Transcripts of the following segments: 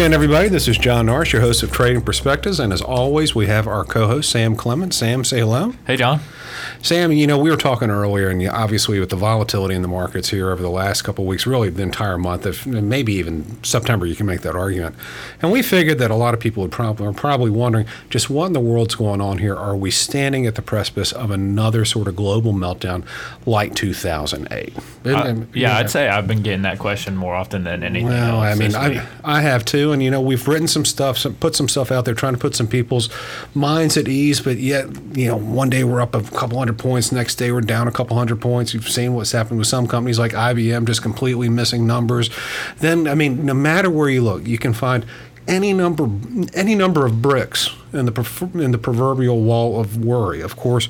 again, everybody. This is John Norris, your host of Trading Perspectives, and as always, we have our co-host Sam Clement. Sam, say hello. Hey, John. Sam, you know, we were talking earlier, and obviously with the volatility in the markets here over the last couple of weeks, really the entire month, if maybe even September, you can make that argument. And we figured that a lot of people would probably are probably wondering just what in the world's going on here. Are we standing at the precipice of another sort of global meltdown like 2008? Uh, yeah, I'd say I've been getting that question more often than anything. Well, else I mean, I, I have too, and you know, we've written some stuff, some, put some stuff out there, trying to put some people's minds at ease. But yet, you know, one day we're up a couple hundred points, next day we're down a couple hundred points. You've seen what's happened with some companies like IBM, just completely missing numbers. Then, I mean, no matter where you look, you can find any number any number of bricks in the in the proverbial wall of worry. Of course,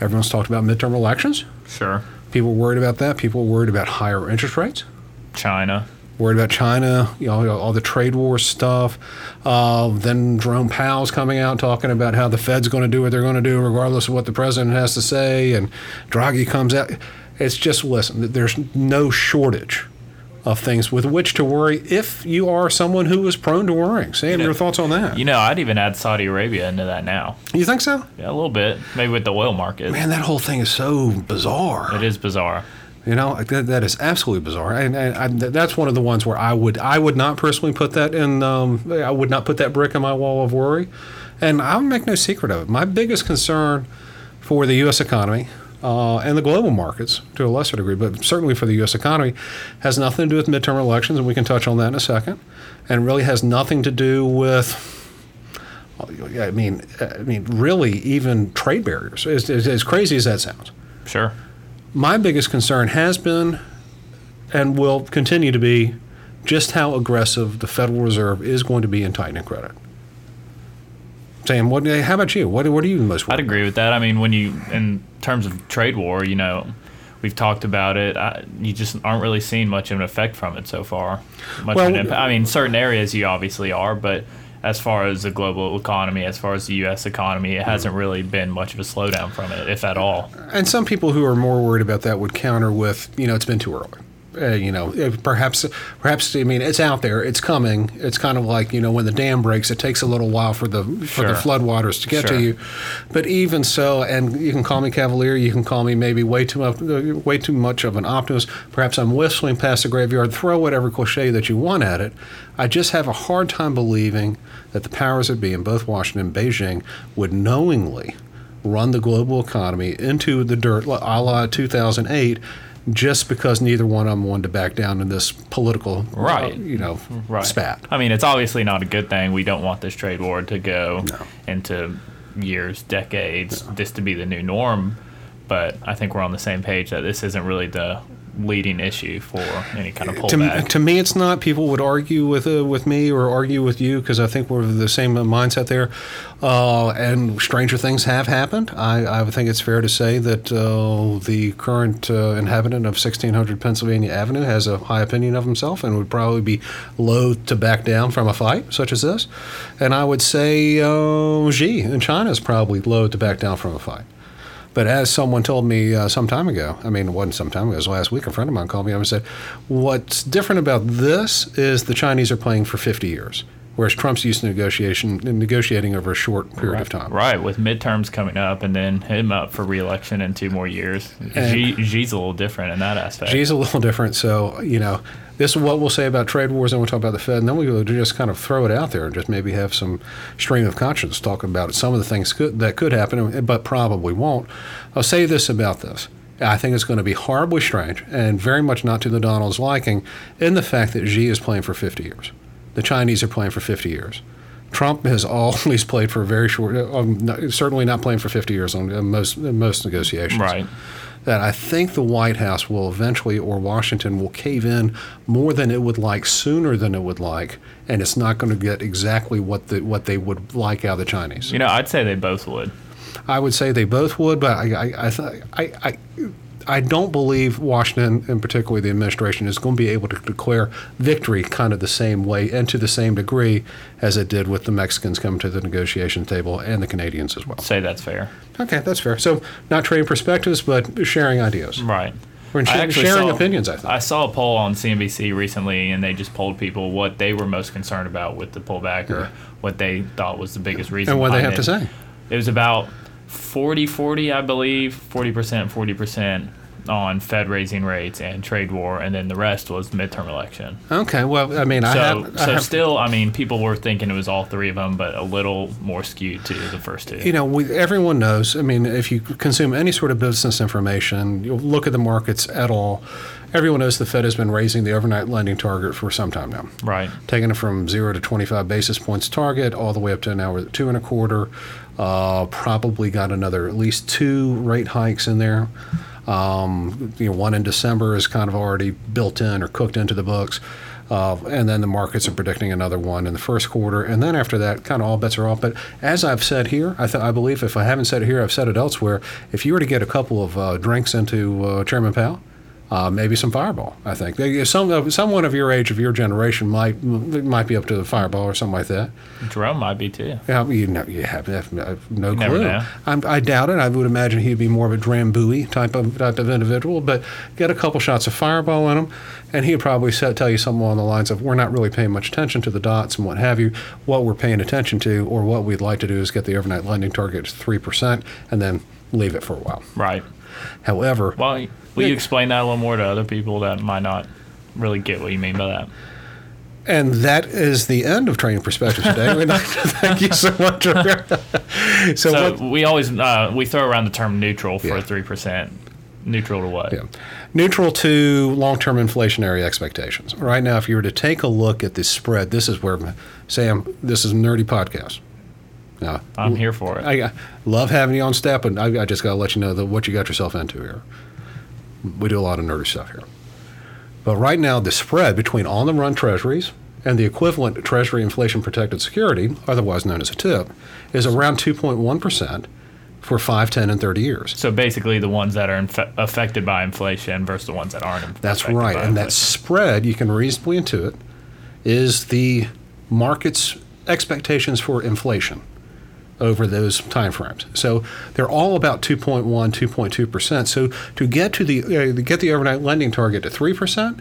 everyone's talked about midterm elections. Sure. People worried about that. People worried about higher interest rates. China worried about China, you know, all the trade war stuff. Uh, then Jerome Powell's coming out talking about how the Fed's going to do what they're going to do, regardless of what the president has to say. And Draghi comes out. It's just listen. There's no shortage of things with which to worry if you are someone who is prone to worrying. Sam, you know, your thoughts on that? You know, I'd even add Saudi Arabia into that now. You think so? Yeah, a little bit. Maybe with the oil market. Man, that whole thing is so bizarre. It is bizarre. You know that, that is absolutely bizarre, and, and that's one of the ones where I would I would not personally put that in. Um, I would not put that brick in my wall of worry, and I'll make no secret of it. My biggest concern for the U.S. economy uh, and the global markets to a lesser degree, but certainly for the U.S. economy, has nothing to do with midterm elections, and we can touch on that in a second, and really has nothing to do with. I mean, I mean, really, even trade barriers. As, as crazy as that sounds. Sure my biggest concern has been and will continue to be just how aggressive the Federal Reserve is going to be in tightening credit. Sam, what? Eh, how about you? What? What are you most? I'd agree with that. I mean, when you, in terms of trade war, you know, we've talked about it. I, you just aren't really seeing much of an effect from it so far. Much well, I mean, certain areas you obviously are, but as far as the global economy, as far as the U.S. economy, it hasn't mm. really been much of a slowdown from it, if at all. And some people who are more worried about that would counter with, you know, it's been too early. Uh, you know, perhaps, perhaps. I mean, it's out there. It's coming. It's kind of like you know, when the dam breaks, it takes a little while for the for the floodwaters to get sure. to you. But even so, and you can call me cavalier. You can call me maybe way too much, way too much of an optimist. Perhaps I'm whistling past the graveyard. Throw whatever cliche that you want at it. I just have a hard time believing that the powers that be in both Washington and Beijing would knowingly run the global economy into the dirt, a la 2008 just because neither one of them wanted to back down in this political, right? Uh, you know, right. spat. I mean, it's obviously not a good thing. We don't want this trade war to go no. into years, decades, no. this to be the new norm. But I think we're on the same page that this isn't really the leading issue for any kind of pullback. To, to me, it's not. People would argue with uh, with me or argue with you because I think we're the same mindset there. Uh, and stranger things have happened. I, I think it's fair to say that uh, the current uh, inhabitant of 1600 Pennsylvania Avenue has a high opinion of himself and would probably be loath to back down from a fight such as this. And I would say uh, Xi in China is probably loath to back down from a fight. But as someone told me uh, some time ago, I mean, it wasn't some time ago, it was last week, a friend of mine called me up and said, What's different about this is the Chinese are playing for 50 years. Whereas Trump's used to negotiation negotiating over a short period right. of time. Right, with midterms coming up and then him up for reelection in two more years. Xi, Xi's a little different in that aspect. Xi's a little different. So, you know, this is what we'll say about trade wars, and we'll talk about the Fed, and then we'll just kind of throw it out there and just maybe have some stream of conscience talking about it. Some of the things could, that could happen, but probably won't. I'll say this about this. I think it's going to be horribly strange and very much not to the Donald's liking in the fact that Xi is playing for 50 years. The Chinese are playing for 50 years. Trump has always played for a very short, um, certainly not playing for 50 years on uh, most most negotiations. Right that I think the White House will eventually, or Washington will cave in more than it would like, sooner than it would like, and it's not going to get exactly what the what they would like out of the Chinese. You know, I'd say they both would. I would say they both would, but I I I, I, I I don't believe Washington, and particularly the administration, is going to be able to declare victory kind of the same way and to the same degree as it did with the Mexicans coming to the negotiation table and the Canadians as well. Say that's fair. Okay, that's fair. So not trading perspectives, but sharing ideas. Right. We're I actually sharing saw- opinions, I think. I saw a poll on CNBC recently, and they just polled people what they were most concerned about with the pullback, or what they thought was the biggest reason. and what they have behind to say. It was about 40 40, I believe, 40%, 40% on Fed raising rates and trade war, and then the rest was midterm election. Okay, well, I mean, I So, have, I so have still, I mean, people were thinking it was all three of them, but a little more skewed to the first two. you know, we, everyone knows. I mean, if you consume any sort of business information, you look at the markets at all. Everyone knows the Fed has been raising the overnight lending target for some time now, Right. taking it from zero to 25 basis points target all the way up to now we're at two and a quarter. Uh, probably got another at least two rate hikes in there. Um, you know, one in December is kind of already built in or cooked into the books. Uh, and then the markets are predicting another one in the first quarter, and then after that, kind of all bets are off. But as I've said here, I, th- I believe if I haven't said it here, I've said it elsewhere. If you were to get a couple of uh, drinks into uh, Chairman Powell, uh, maybe some Fireball. I think some someone of your age, of your generation, might might be up to the Fireball or something like that. Jerome might be too. Yeah, you know, you have, have no never clue. I doubt it. I would imagine he'd be more of a Drambuie type of type of individual. But get a couple shots of Fireball in him, and he'd probably say, tell you something along the lines of, "We're not really paying much attention to the dots and what have you. What we're paying attention to, or what we'd like to do, is get the overnight lending target to three percent, and then leave it for a while." Right. However, Well, will you explain that a little more to other people that might not really get what you mean by that? And that is the end of Trading Perspectives today. We'd like to thank you so much. so, So what, we always uh, we throw around the term neutral for Yeah. three percent. Neutral to what? yeah. neutral to long-term inflationary expectations. Right now, if you were to take a look at the spread, this is where, Sam, this is a nerdy podcast. Now, I'm here for it. I, I love having you on step, and I, I just got to let you know that what you got yourself into here. We do a lot of nerdy stuff here. But right now, the spread between on the run treasuries and the equivalent treasury inflation protected security, otherwise known as a TIP, is around 2.1% for 5, 10, and 30 years. so basically, the ones that are infe- affected by inflation versus the ones that aren't. That's affected right. And that spread, you can reasonably intuit, is the market's expectations for inflation over those timeframes. So they're all about 2.1, 2.2%. So to get to the uh, to get the overnight lending target to 3%,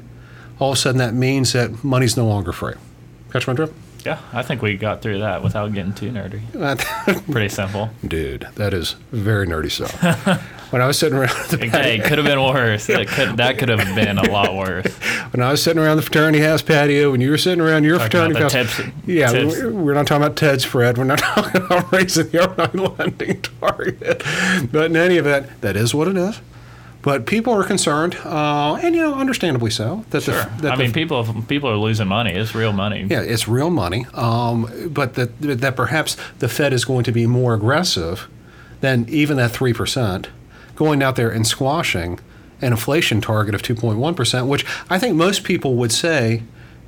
all of a sudden that means that money's no longer free. Catch my drift? Yeah, I think we got through that without getting too nerdy. Pretty simple. Dude, that is very nerdy stuff. when I was sitting around the Okay, could have been worse. That could that could have been a lot worse. when I was sitting around the fraternity house patio, when you were sitting around your Talking fraternity house, tips- yeah, tips. We're, we're not talking about TED spread. We're not talking about raising the overnight lending target. But in any event, that is what it is. But people are concerned, uh, and you know, understandably so. That Sure. the, that I the- mean, people people are losing money. It's real money. yeah, it's real money, um, but that that perhaps the Fed is going to be more aggressive than even that three percent, going out there and squashing an inflation target of two point one percent, which I think most people would say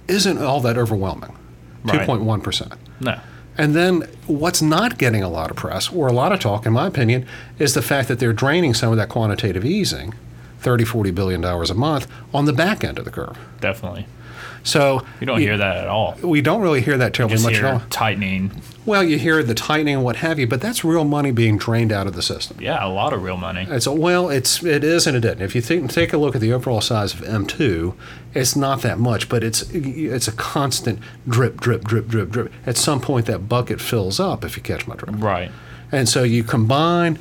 isn't all that overwhelming. Right. point one percent. No. And then what's not getting a lot of press or a lot of talk, in my opinion, is the fact that they're draining some of that quantitative easing, 30, 40 billion dollars a month, on the back end of the curve. Definitely. So You don't hear that at all. We don't really hear that terribly much at all. tightening. Well, you hear the tightening and what have you, but that's real money being drained out of the system. Yeah, a lot of real money. It's a, well, it's it is and it isn't. If you think, take a look at the overall size of M2, it's not that much, but it's it's a constant drip, drip, drip, drip, drip. At some point, that bucket fills up. If you catch my drift. Right. And so you combine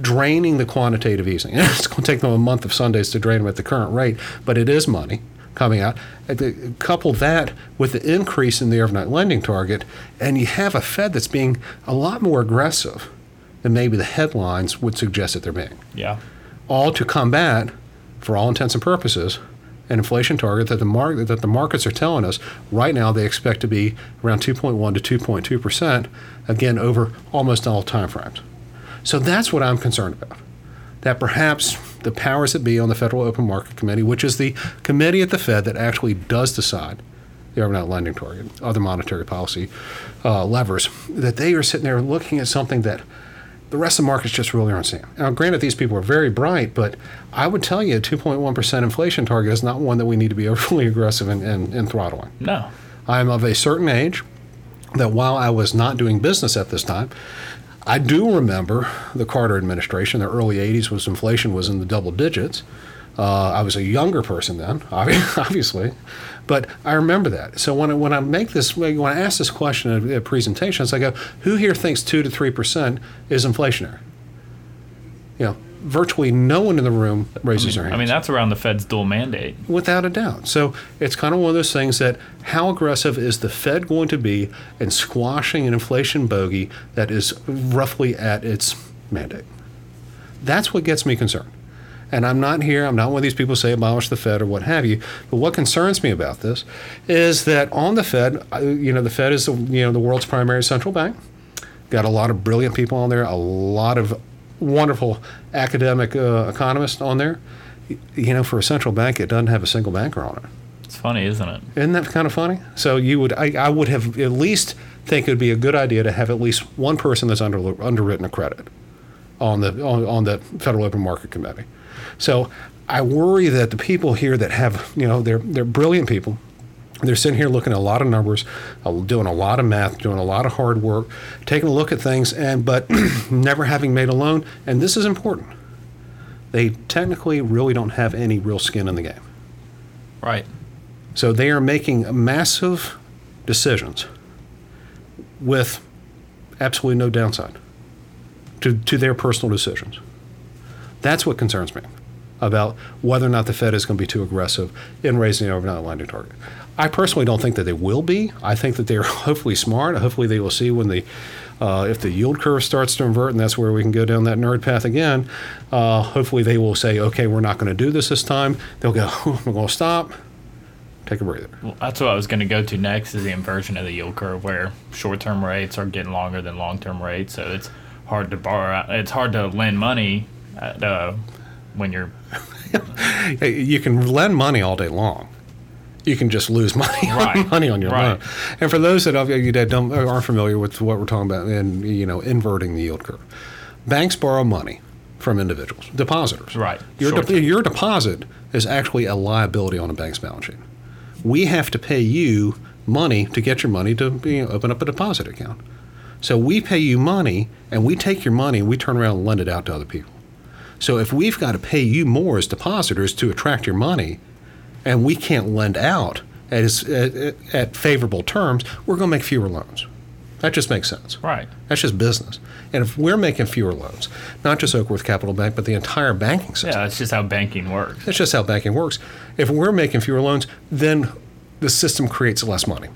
draining the quantitative easing. It's going to take them a month of Sundays to drain them at the current rate, but it is money coming out. Uh, couple that with the increase in the overnight lending target, and you have a Fed that's being a lot more aggressive than maybe the headlines would suggest that they're being. Yeah. All to combat, for all intents and purposes, an inflation target that the market that the markets are telling us right now they expect to be around 2.1 to 2.2 percent, again over almost all time frames. So that's what I'm concerned about. That perhaps the powers that be on the Federal Open Market Committee, which is the committee at the Fed that actually does decide the overnight lending target, other monetary policy uh, levers, that they are sitting there looking at something that the rest of the markets just really aren't seeing. Now, granted, these people are very bright, but I would tell you a 2.1% inflation target is not one that we need to be overly aggressive in, in, in throttling. No. I am of a certain age that while I was not doing business at this time, I do remember the Carter administration. The early '80s was inflation was in the double digits. Uh, I was a younger person then, obviously, but I remember that. So when I, when I make this, when I ask this question at presentations, I go, "Who here thinks two to three percent is inflationary?" You know, virtually no one in the room raises I mean, their hand. I mean, that's around the Fed's dual mandate. Without a doubt. So it's kind of one of those things that how aggressive is the Fed going to be in squashing an inflation bogey that is roughly at its mandate? That's what gets me concerned. And I'm not here, I'm not one of these people who say abolish the Fed or what have you. But what concerns me about this is that on the Fed, uh, you know, the Fed is the, you know, the world's primary central bank. Got a lot of brilliant people on there, a lot of wonderful academic uh, economists on there. You know, for a central bank, it doesn't have a single banker on it. It's funny, isn't it? Isn't that kind of funny? So you would, I, I would have at least think it would be a good idea to have at least one person that's under, underwritten a credit on the on, on the Federal Open Market Committee. So I worry that the people here that have, you know, they're they're brilliant people. They're sitting here looking at a lot of numbers, doing a lot of math, doing a lot of hard work, taking a look at things, and but never having made a loan. And this is important. They technically really don't have any real skin in the game. Right. So they are making massive decisions with absolutely no downside to, to their personal decisions. That's what concerns me about whether or not the Fed is going to be too aggressive in raising the overnight lending target. I personally don't think that they will be. I think that they're hopefully smart. Hopefully they will see when the uh, if the yield curve starts to invert, and that's where we can go down that nerd path again. Uh, hopefully they will say, okay, we're not going to do this this time. They'll go, we're going to stop. Take a breather. Well, that's what I was going to go to next is the inversion of the yield curve, where short-term rates are getting longer than long-term rates, so it's hard to borrow. It's hard to lend money at, uh, when you're. you can lend money all day long. You can just lose money Right. on money on your Right. loan. And for those that you that don't, uh, aren't familiar with what we're talking about in you know inverting the yield curve, banks borrow money from individuals, depositors. Right. Your, de- your deposit is actually a liability on a bank's balance sheet. We have to pay you money to get your money to you know, open up a deposit account. So we pay you money, and we take your money and we turn around and lend it out to other people. So if we've got to pay you more as depositors to attract your money, and we can't lend out at, at, at favorable terms, we're going to make fewer loans. That just makes sense. Right. That's just business. And if we're making fewer loans, not just Oakworth Capital Bank, but the entire banking system, Yeah, that's just how banking works. that's just how banking works. If we're making fewer loans, then the system creates less money.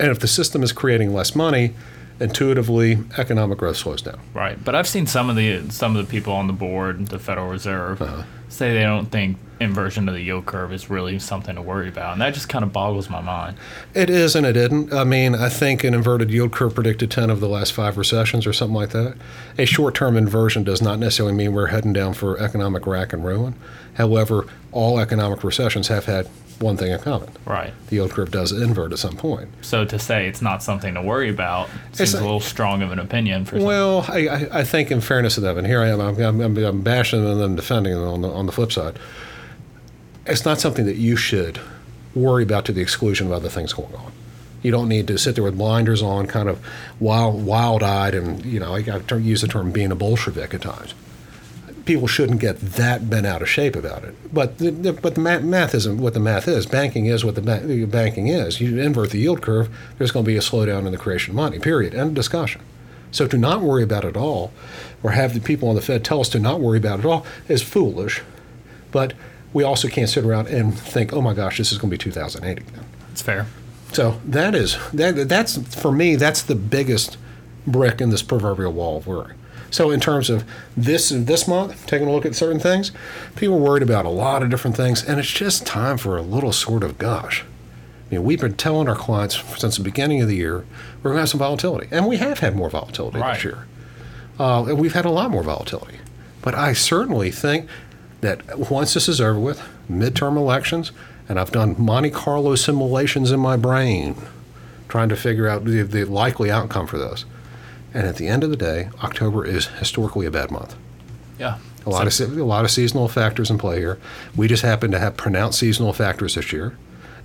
And if the system is creating less money, intuitively economic growth slows down. Right, but I've seen some of the some of the people on the board, the Federal Reserve, Uh-huh. say they don't think inversion of the yield curve is really something to worry about, and that just kind of boggles my mind. It is and it isn't. I mean, I think an inverted yield curve predicted 10 of the last five recessions or something like that. A short term inversion does not necessarily mean we're heading down for economic rack and ruin. However, all economic recessions have had one thing in common Right. the yield curve does invert at some point. So to say it's not something to worry about seems It's a little strong of an opinion for. Well, I, I, I think in fairness to them, and here I am, I'm, I'm, I'm bashing and then defending them on the, on the flip side. It's not something that you should worry about to the exclusion of other things going on. You don't need to sit there with blinders on, kind of wild, wild-eyed, and you know, I to use the term being a Bolshevik at times. People shouldn't get that bent out of shape about it. But the, the, but the math, math isn't what the math is. Banking is what the ba- banking is. You invert the yield curve, there's going to be a slowdown in the creation of money. Period. End of discussion. So to not worry about it at all, or have the people on the Fed tell us to not worry about it at all, is foolish. But we also can't sit around and think, oh my gosh, this is going to be 2008 again. it's fair. So that is that that's for me that's the biggest brick in this proverbial wall of worry. So in terms of this and this month, taking a look at certain things, people are worried about a lot of different things, and it's just time for a little sort of gosh. I mean, we've been telling our clients since the beginning of the year we're going to have some volatility, and we have had more volatility Right. this year. Uh, and we've had a lot more volatility, but I certainly think that once this is over with, midterm elections, and I've done Monte Carlo simulations in my brain, trying to figure out the, the likely outcome for those. And at the end of the day, October is historically a bad month. Yeah. A lot of a lot of seasonal factors in play here. We just happen to have pronounced seasonal factors this year.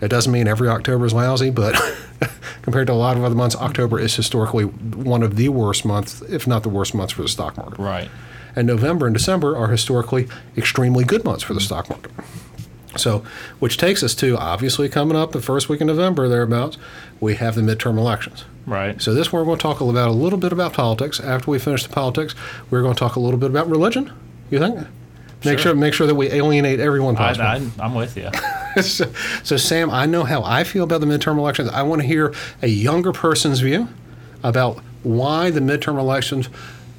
It doesn't mean every October is lousy, but compared to a lot of other months, October is historically one of the worst months, if not the worst months for the stock market. Right. And November and December are historically extremely good months for the stock market. So, which takes us to obviously coming up the first week in November, thereabouts, we have the midterm elections. Right. So, this we're going to talk about a little bit about politics. After we finish the politics, we're going to talk a little bit about religion. You think? Make Sure. sure, make sure that we alienate everyone possible. I, I'm with you. so, so, Sam, I know how I feel about the midterm elections. I want to hear a younger person's view about why the midterm elections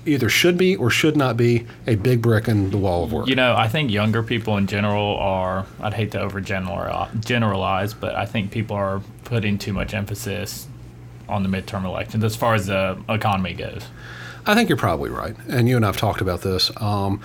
either should be or should not be a big brick in the wall of work. You know, I think younger people in general are, I'd hate to overgeneralize, generalize, but I think people are putting too much emphasis on the midterm elections as far as the economy goes. I think you're probably right, and you and I've talked about this. Um,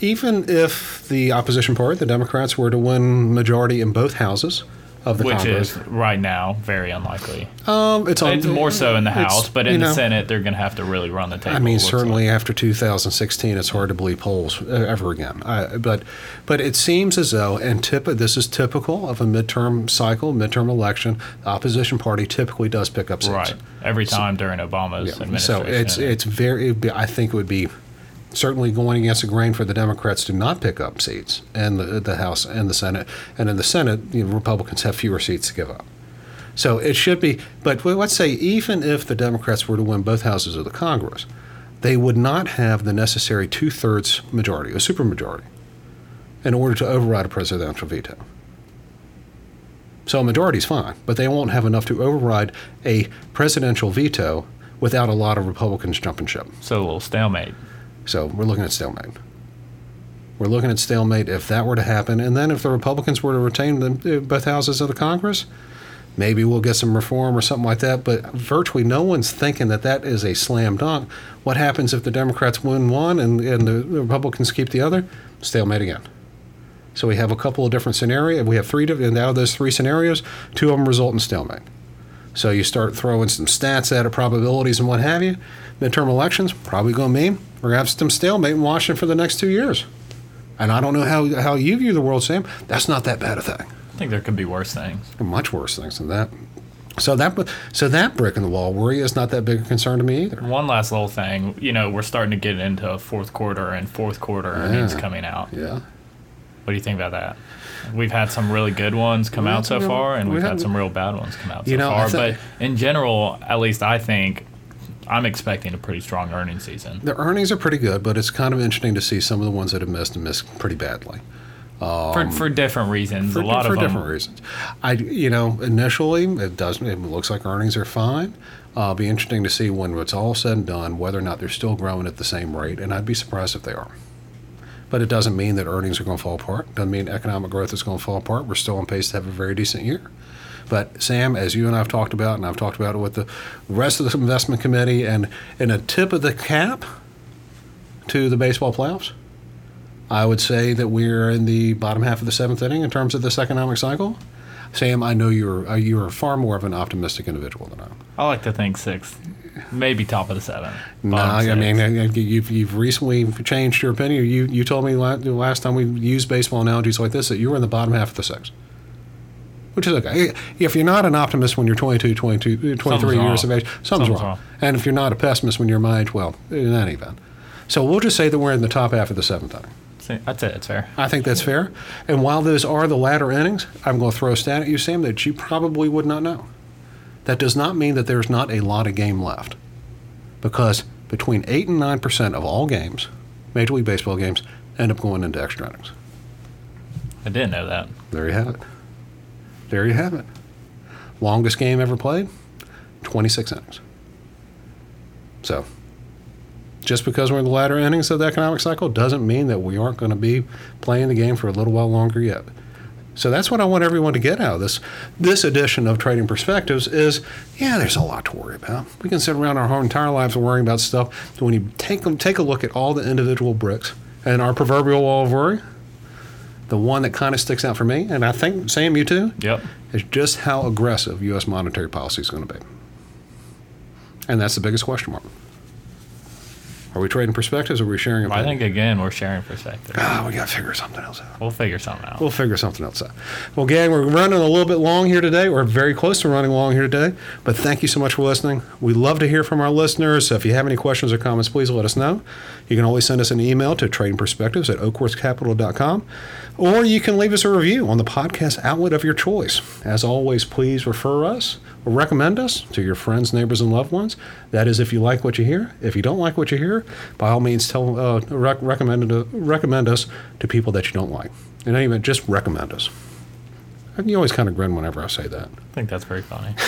even if the opposition party, the Democrats, were to win majority in both houses of the Which Congress, is right now very unlikely. um, it's, on, It's more so in the House, but in the know, Senate, they're going to have to really run the table. I mean, certainly like. after 2016, it's hard to believe polls uh, ever again. I, but, but it seems as though, and tip, this is typical of a midterm cycle, midterm election. The opposition party typically does pick up seats. Right. Every time during Obama's Yeah. administration. So it's it's very. I think it would be certainly going against the grain for the Democrats to not pick up seats in the, the House and the Senate, and in the Senate, the Republicans have fewer seats to give up. So it should be. But let's say even if the Democrats were to win both houses of the Congress, they would not have the necessary two thirds majority, a supermajority, in order to override a presidential veto. So a majority is fine, but they won't have enough to override a presidential veto without a lot of Republicans jumping ship. so a little stalemate. So we're looking at stalemate. We're looking at stalemate if that were to happen, and then if the Republicans were to retain the, both houses of the Congress, maybe we'll get some reform or something like that. But virtually no one's thinking that that is a slam dunk. What happens if the Democrats win one and, and the Republicans keep the other? Stalemate again. So we have a couple of different scenarios. We have three, and out of those three scenarios, two of them result in stalemate. So you start throwing some stats at it, probabilities and what have you. Midterm elections probably going to mean we're going to have some stalemate in Washington for the next two years. And I don't know how, how you view the world, Sam. That's not that bad a thing. I think there could be worse things. Much worse things than that. So that so that brick in the wall worry is not that big a concern to me either. One last little thing. You know, we're starting to get into fourth quarter and fourth quarter earnings Yeah. coming out. Yeah. What do you think about that? We've had some really good ones come out so far, and we we've had- some real bad ones come out so You know, far. but in general, at least I think I'm expecting a pretty strong earnings season. The earnings are pretty good, but it's kind of interesting to see some of the ones that have missed and missed pretty badly. for, for different reasons. for, a lot for of them. different reasons. I, you know, initially it doesn't. It looks like earnings are fine. Uh, it'll be interesting to see when it's all said and done whether or not they're still growing at the same rate, and I'd be surprised if they are. But it doesn't mean that earnings are going to fall apart. Doesn't mean economic growth is going to fall apart. We're still on pace to have a very decent year. But Sam, as you and I've talked about, and I've talked about it with the rest of the investment committee, and in a tip of the cap to the baseball playoffs, I would say that we're in the bottom half of the seventh inning in terms of this economic cycle. Sam, I know you're uh, you're far more of an optimistic individual than I am. I like to think sixth, maybe top of the seventh. No, bottom I mean uh, you've you've recently changed your opinion. You you told me la- the last time we used baseball analogies like this that you were in the bottom half of the sixth. Which is okay. If you're not an optimist when you're 22, 22 23 Something's years of age, something's, Something's wrong. wrong. And if you're not a pessimist when you're my age, well, in any event. So we'll just say that we're in the top half of the seventh inning. See, I'd it's fair. I think that's fair. And while those are the latter innings, I'm going to throw a stat at you, Sam, that you probably would not know. That does not mean that there's not a lot of game left. Because between 8 and 9% of all games, Major League Baseball games, end up going into extra innings. I didn't know that. There you have it. There you have it. Longest game ever played, 26 innings. So, just because we're in the latter innings of the economic cycle doesn't mean that we aren't going to be playing the game for a little while longer yet. So that's what I want everyone to get out of this this edition of Trading Perspectives is yeah, there's a lot to worry about. We can sit around our whole entire lives worrying about stuff. When you take them, take a look at all the individual bricks and our proverbial wall of worry, the one that kind of sticks out for me, and I think Sam, you too, Yep. is just how aggressive U.S. monetary policy is going to be. And that's the biggest question mark. Are we trading perspectives or are we sharing I think again we're sharing perspectives. Ah, we got to figure something else out. We'll figure something out. We'll figure something else out. Well, gang, we're running a little bit long here today. We're very close to running long here today. But thank you so much for listening. We love to hear from our listeners. So if you have any questions or comments, please let us know. You can always send us an email to tradingperspectives at oakworthcapital.com, or you can leave us a review on the podcast outlet of your choice. As always, please refer us recommend us to your friends, neighbors, and loved ones. That is, if you like what you hear. If you don't like what you hear, by all means, tell uh, rec- recommend it, recommend us to people that you don't like. And even just recommend us. And you always kind of grin whenever I say that. I think that's very funny.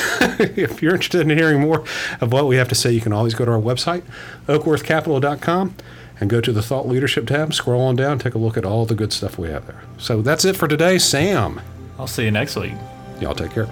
if you're interested in hearing more of what we have to say, you can always go to our website, oakworthcapital.com, and go to the Thought Leadership tab. Scroll on down, take a look at all the good stuff we have there. So that's it for today. Sam, I'll see you next week. y'all take care.